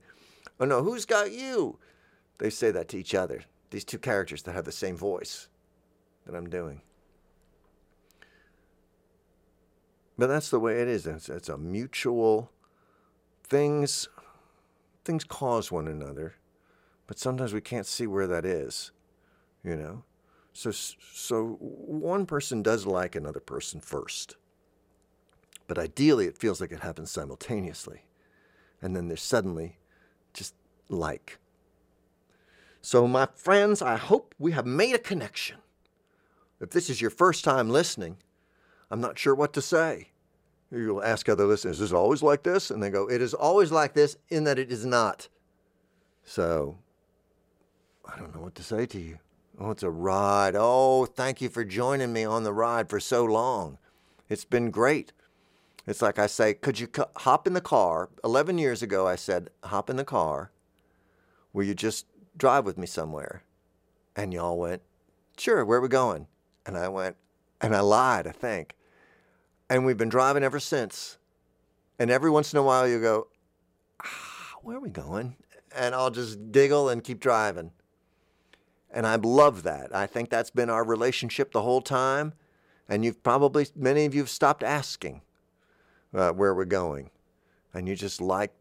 Oh no, who's got you? They say that to each other. These two characters that have the same voice that I'm doing. But that's the way it is. It's, it's a mutual things things cause one another, but sometimes we can't see where that is, you know. So so one person does like another person first. But ideally, it feels like it happens simultaneously. And then there's suddenly just like. So, my friends, I hope we have made a connection. If this is your first time listening, I'm not sure what to say. You'll ask other listeners, is it always like this? And they go, it is always like this in that it is not. So, I don't know what to say to you. Oh, it's a ride. Oh, thank you for joining me on the ride for so long. It's been great. It's like I say, could you hop in the car? 11 years ago, I said, hop in the car. Will you just drive with me somewhere? And y'all went, sure, where are we going? And I went, and I lied, I think. And we've been driving ever since. And every once in a while you go, ah, where are we going? And I'll just giggle and keep driving. And I love that. I think that's been our relationship the whole time. And you've probably, many of you have stopped asking uh, where we're going. And you just like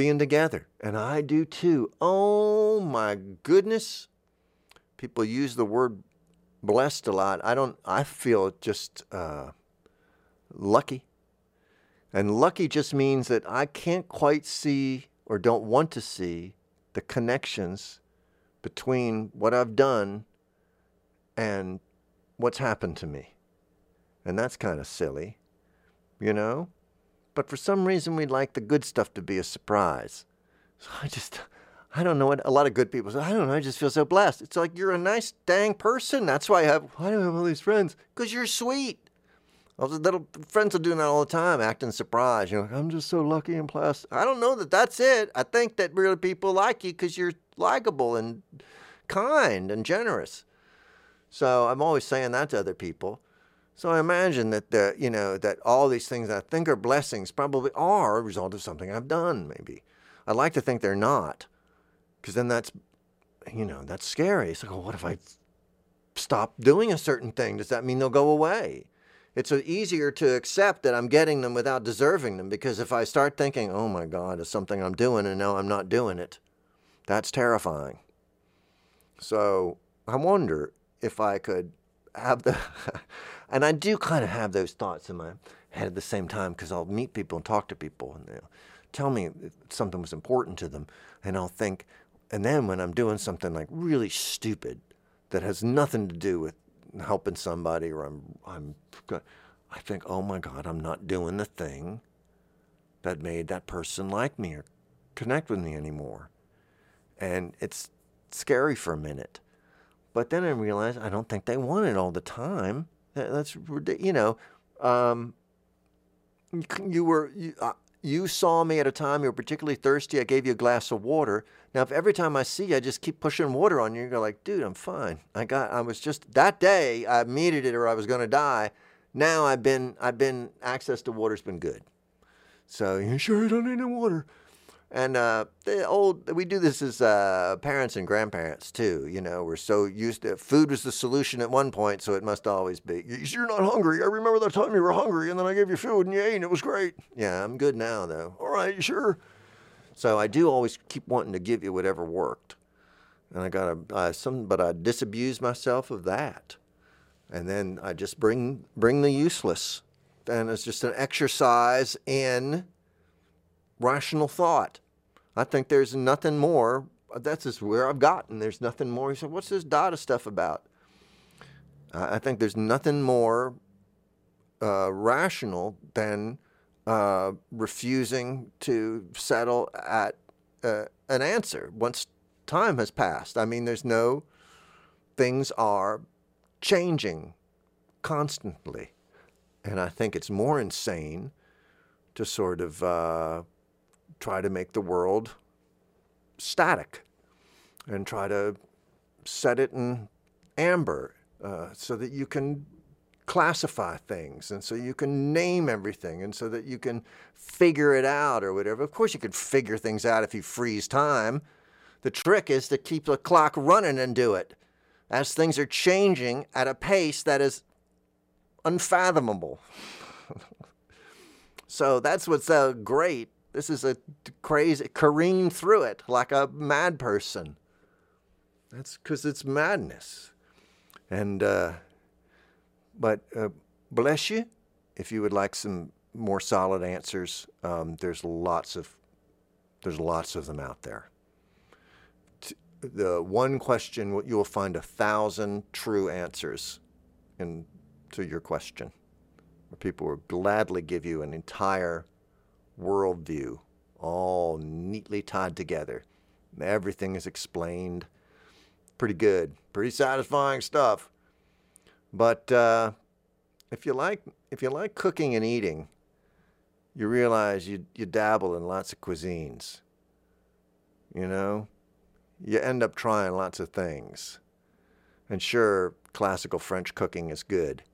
being together. And I do too. Oh my goodness. People use the word blessed a lot. I don't, I feel just uh, lucky. And lucky just means that I can't quite see or don't want to see the connections between what I've done and what's happened to me. And that's kind of silly you know? But for some reason, we'd like the good stuff to be a surprise. So I just, I don't know what a lot of good people say. I don't know. I just feel so blessed. It's like you're a nice dang person. That's why I have. Why do I have all these friends? Because you're sweet. Little friends are doing that all the time, acting surprised. You know, I'm just so lucky and blessed. I don't know that that's it. I think that really people like you because you're likable and kind and generous. So I'm always saying that to other people. So I imagine that the, you know that all these things I think are blessings probably are a result of something I've done. Maybe I'd like to think they're not, because then that's you know that's scary. It's like, well, what if I stop doing a certain thing? Does that mean they'll go away? It's easier to accept that I'm getting them without deserving them because if I start thinking, oh my God, it's something I'm doing and now I'm not doing it, that's terrifying. So I wonder if I could have the And I do kind of have those thoughts in my head at the same time because I'll meet people and talk to people and they'll tell me if something was important to them. And I'll think, and then when I'm doing something like really stupid that has nothing to do with helping somebody or I'm, I'm, I think, oh my God, I'm not doing the thing that made that person like me or connect with me anymore. And it's scary for a minute. But then I realize I don't think they want it all the time. That's you know, um, you were you, uh, you saw me at a time you were particularly thirsty. I gave you a glass of water. Now, if every time I see you, I just keep pushing water on you, you're like, dude, I'm fine. I got. I was just that day I needed it or I was going to die. Now I've been I've been access to water's been good. So you sure you don't need any water? And uh, the old, we do this as uh, parents and grandparents too. You know, we're so used to food was the solution at one point, so it must always be. You're not hungry. I remember that time you were hungry, and then I gave you food and you ate, and it was great. Yeah, I'm good now though. All right, sure? So I do always keep wanting to give you whatever worked, and I got to some, but I disabuse myself of that, and then I just bring bring the useless, and it's just an exercise in rational thought. I think there's nothing more. That's just where I've gotten. There's nothing more. He said, What's this data stuff about? Uh, I think there's nothing more uh, rational than uh, refusing to settle at uh, an answer once time has passed. I mean, there's no, things are changing constantly. And I think it's more insane to sort of uh, try to make the world static and try to set it in amber uh, so that you can classify things and so you can name everything and so that you can figure it out or whatever. Of course, you could figure things out if you freeze time. The trick is to keep the clock running and do it as things are changing at a pace that is unfathomable. so that's what's so great this is a crazy careen through it like a mad person. That's because it's madness. And, uh, but uh, bless you. If you would like some more solid answers, um, there's lots of, there's lots of them out there. the one question you will find a thousand true answers in to your question. Where people will gladly give you an entire worldview, all neatly tied together. Everything is explained. Pretty good, pretty satisfying stuff. But uh, if you like, if you like cooking and eating, you realize you you dabble in lots of cuisines. You know, you end up trying lots of things. And sure, classical French cooking is good,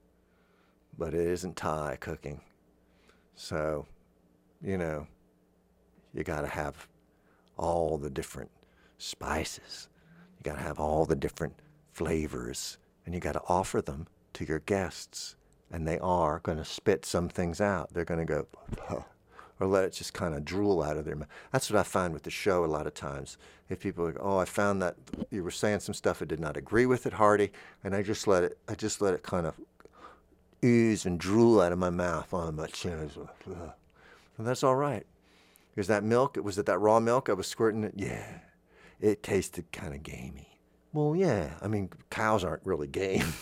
but it isn't Thai cooking. So, you know, you got to have all the different spices. You got to have all the different flavors, and you got to offer them to your guests. And they are going to spit some things out. They're going to go, huh or let it just kind of drool out of their mouth. That's what I find with the show a lot of times. If people are like, oh, I found that you were saying some stuff I did not agree with it, Hearty, and I just let it, I just let it kind of ooze and drool out of my mouth on my chin. And that's all right. Is that milk? Was it that raw milk I was squirting it? Yeah, it tasted kind of gamey. Well, yeah. I mean, cows aren't really game.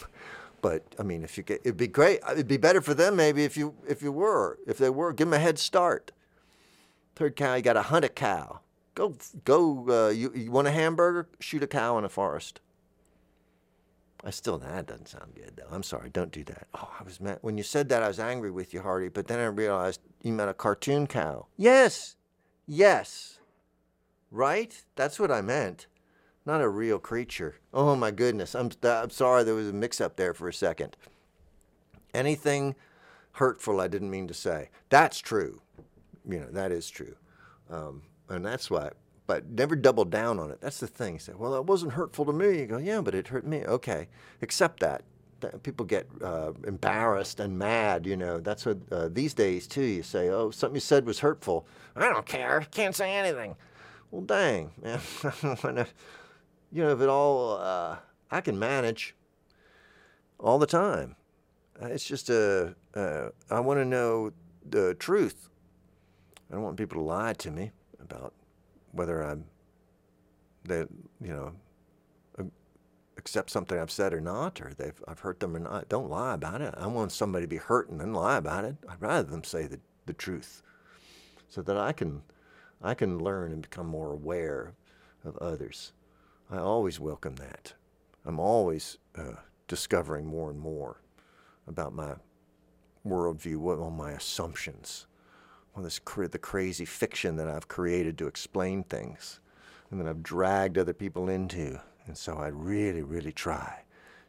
But I mean, if you get, it'd be great. It'd be better for them maybe if you if you were if they were. Give them a head start. Third cow, you got to hunt a cow. Go go. Uh, you you want a hamburger? Shoot a cow in a forest. I still that doesn't sound good though. I'm sorry. Don't do that. Oh, I was mad when you said that. I was angry with you, Hearty. But then I realized you meant a cartoon cow. Yes, yes, right. That's what I meant not a real creature. Oh my goodness. I'm, I'm sorry there was a mix up there for a second. Anything hurtful I didn't mean to say. That's true. You know, that is true. Um, and that's why, but never double down on it. That's the thing. Say, well, that wasn't hurtful to me. You go, yeah, but it hurt me. Okay. Accept that. People get uh, embarrassed and mad, you know. That's what uh, these days, too. You say, oh, something you said was hurtful. I don't care. Can't say anything. Well, dang, man. you know, if it all, uh, I can manage all the time. Uh, it's just a, uh, I want to know the truth. I don't want people to lie to me about whether I'm, they, you know, accept something I've said or not, or they've I've hurt them or not. Don't lie about it. I want somebody to be hurt and then lie about it. I'd rather them say the, the truth, so that I can, I can learn and become more aware of others. I always welcome that. I'm always uh, discovering more and more about my worldview, what all my assumptions, all this the crazy fiction that I've created to explain things, and that I've dragged other people into. And so I really, really try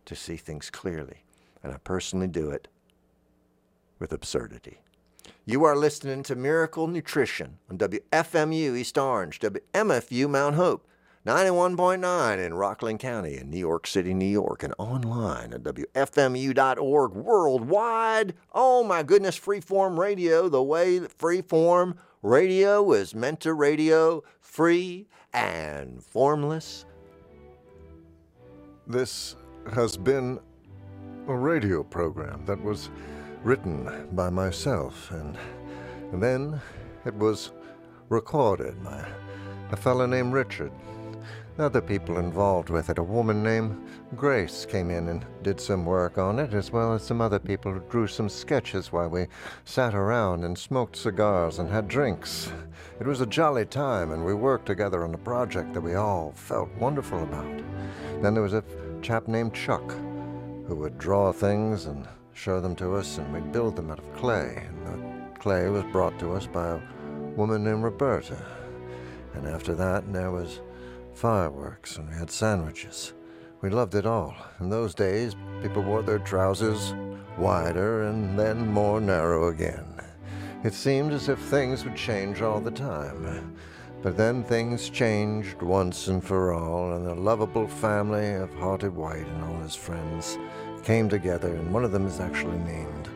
to see things clearly, and I personally do it with absurdity. You are listening to Miracle Nutrition on WFMU East Orange, WMFU Mount Hope. 91.9 in Rockland County in New York City, New York, and online at WFMU.org worldwide. Oh my goodness, freeform radio, the way that freeform radio is meant to radio, free and formless. This has been a radio program that was written by myself, and then it was recorded by a fellow named Richard other people involved with it. A woman named Grace came in and did some work on it, as well as some other people who drew some sketches while we sat around and smoked cigars and had drinks. It was a jolly time, and we worked together on a project that we all felt wonderful about. Then there was a chap named Chuck who would draw things and show them to us, and we'd build them out of clay. And the clay was brought to us by a woman named Roberta. And after that, there was fireworks, and we had sandwiches. We loved it all. In those days, people wore their trousers wider and then more narrow again. It seemed as if things would change all the time. But then things changed once and for all, and the lovable family of Hearty White and all his friends came together, and one of them is actually named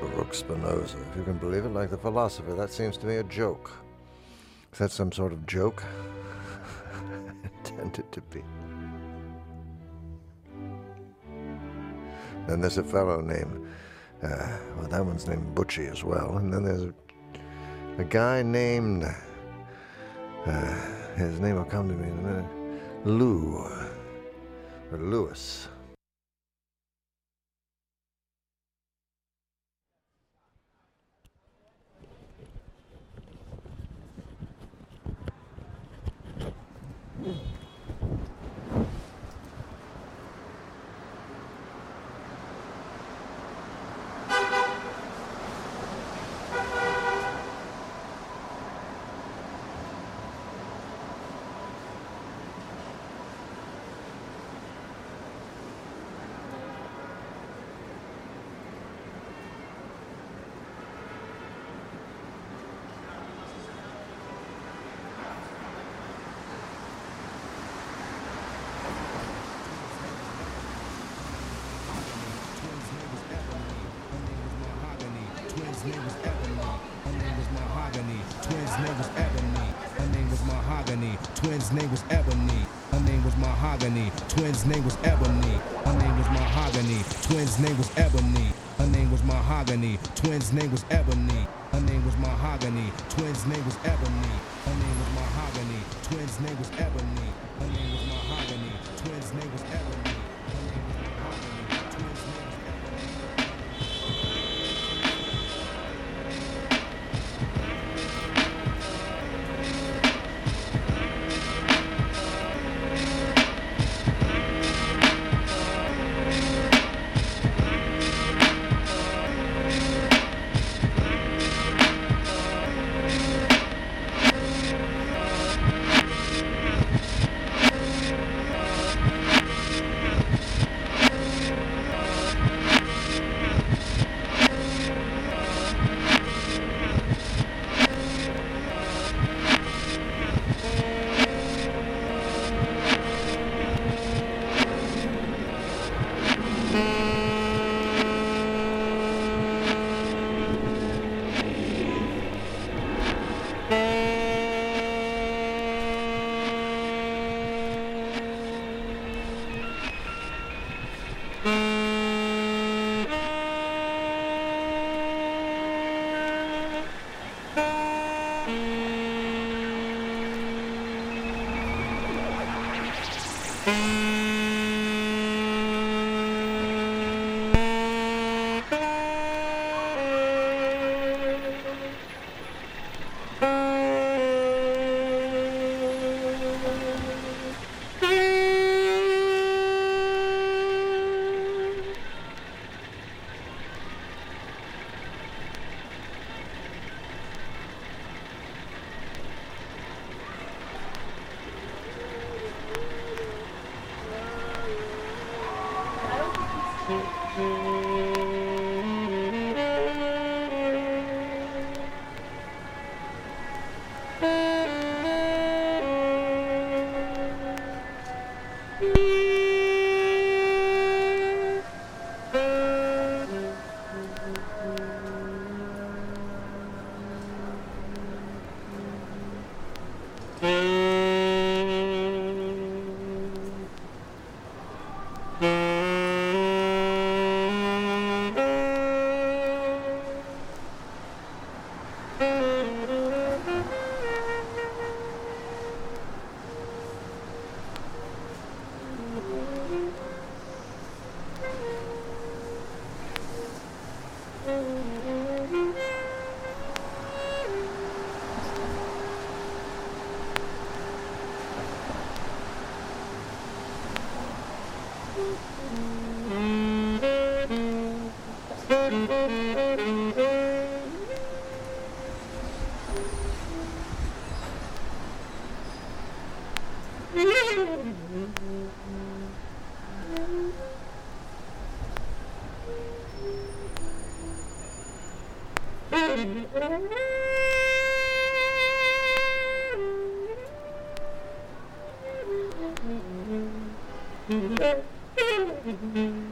Baruch Spinoza. If you can believe it, like the philosopher, that seems to me a joke. Is that some sort of joke? intended to be. Then there's a fellow named, uh, well, that one's named Butchie as well. And then there's a, a guy named, uh, his name will come to me in a minute, Lou, or Lewis. Twins' name was Ebony. Her name was Mahogany. Twins' name was Ebony. Her name was Mahogany. Twins' name was Ebony. Mm-hmm.